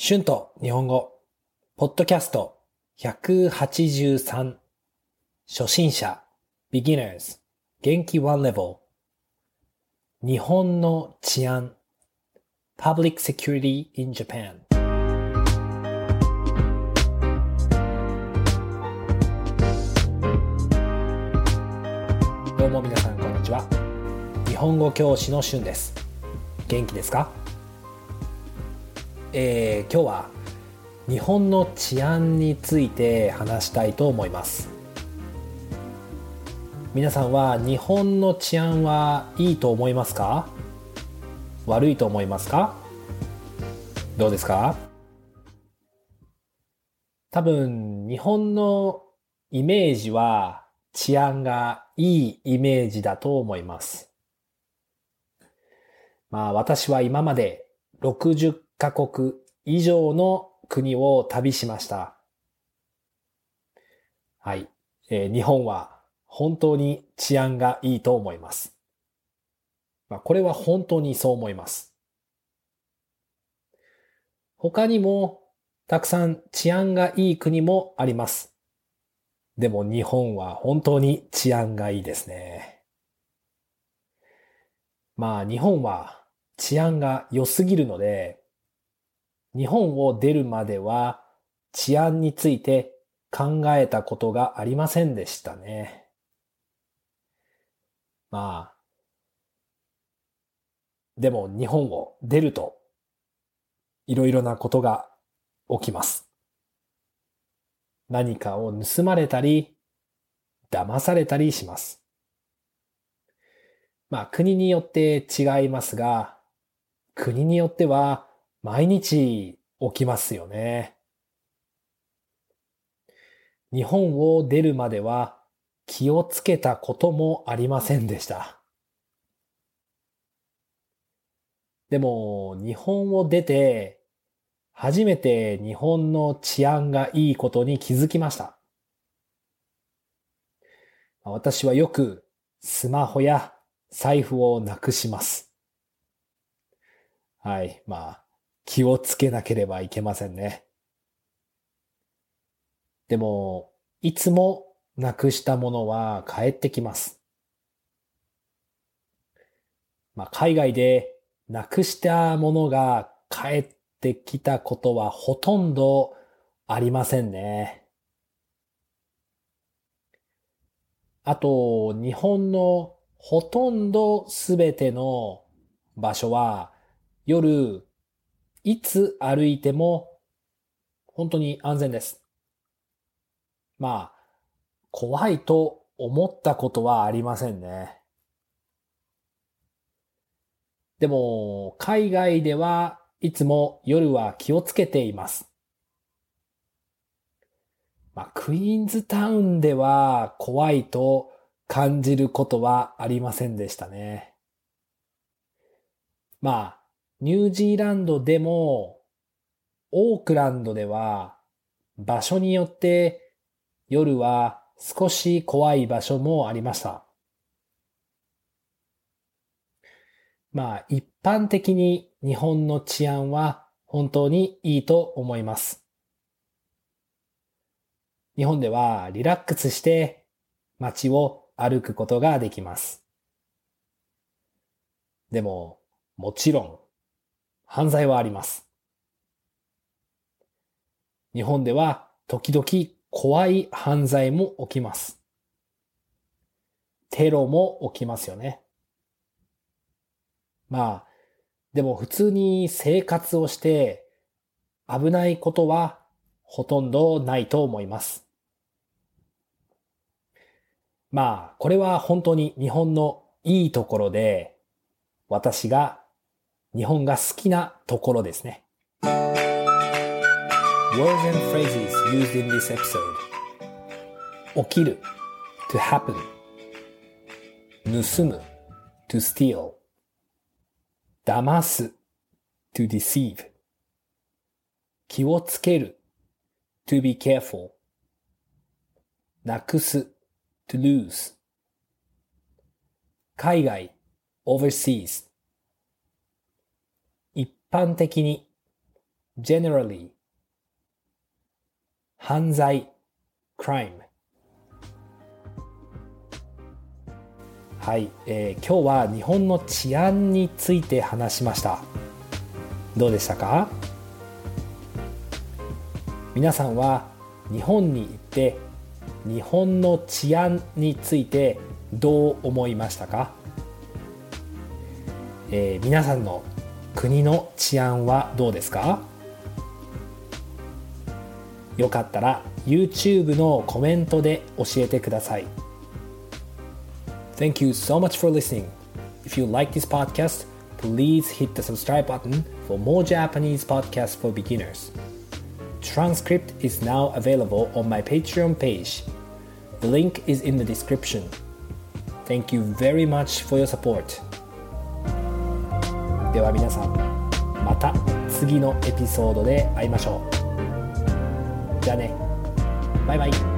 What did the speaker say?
春と日本語、ポッドキャスト183初心者、beginners、元気 one level 日本の治安 public security in Japan どうも皆さんこんにちは。日本語教師の春です。元気ですか？えー、今日は日本の治安について話したいと思います。皆さんは日本の治安はいいと思いますか？悪いと思いますか？どうですか？多分日本のイメージは治安がいいイメージだと思います。まあ私は今まで60カ国以上の国を旅しました。はい。えー、日本は本当に治安がいいと思います。まあ、これは本当にそう思います。他にもたくさん治安がいい国もあります。でも日本は本当に治安がいいですね。まあ日本は治安が良すぎるので、日本を出るまでは治安について考えたことがありませんでしたね。まあ、でも日本を出るといろいろなことが起きます。何かを盗まれたり、騙されたりします。まあ国によって違いますが、国によっては毎日起きますよね。日本を出るまでは気をつけたこともありませんでした。でも日本を出て初めて日本の治安がいいことに気づきました。私はよくスマホや財布をなくします。はい。まあ、気をつけなければいけませんね。でも、いつもなくしたものは帰ってきます。まあ、海外でなくしたものが帰ってきたことはほとんどありませんね。あと、日本のほとんどすべての場所は夜いつ歩いても本当に安全です。まあ、怖いと思ったことはありませんね。でも、海外ではいつも夜は気をつけています。まあ、クイーンズタウンでは怖いと感じることはありませんでしたね。まあ、ニュージーランドでも、オークランドでは、場所によって夜は少し怖い場所もありました。まあ一般的に日本の治安は本当にいいと思います。日本ではリラックスして街を歩くことができます。でももちろん犯罪はあります。日本では時々怖い犯罪も起きます。テロも起きますよね。まあ、でも普通に生活をして危ないことはほとんどないと思います。まあ、これは本当に日本のいいところで、私が日本が好きなところですね。Words and phrases used in this episode 起きる to happen 盗む to steal 騙す to deceive 気をつける to be careful なくす to lose 海外 overseas 般的に generally 犯罪 crime はい、えー、今日は日本の治安について話しました。どうでしたか？皆さんは日本に行って日本の治安についてどう思いましたか、えー、皆さんの国の治安はどうですかよかったら YouTube のコメントで教えてください。Thank you so much for listening. If you like this podcast, please hit the subscribe button for more Japanese podcasts for beginners. Transcript is now available on my Patreon page. The link is in the description. Thank you very much for your support. では皆さん、また次のエピソードで会いましょう。じゃあね。バイバイ。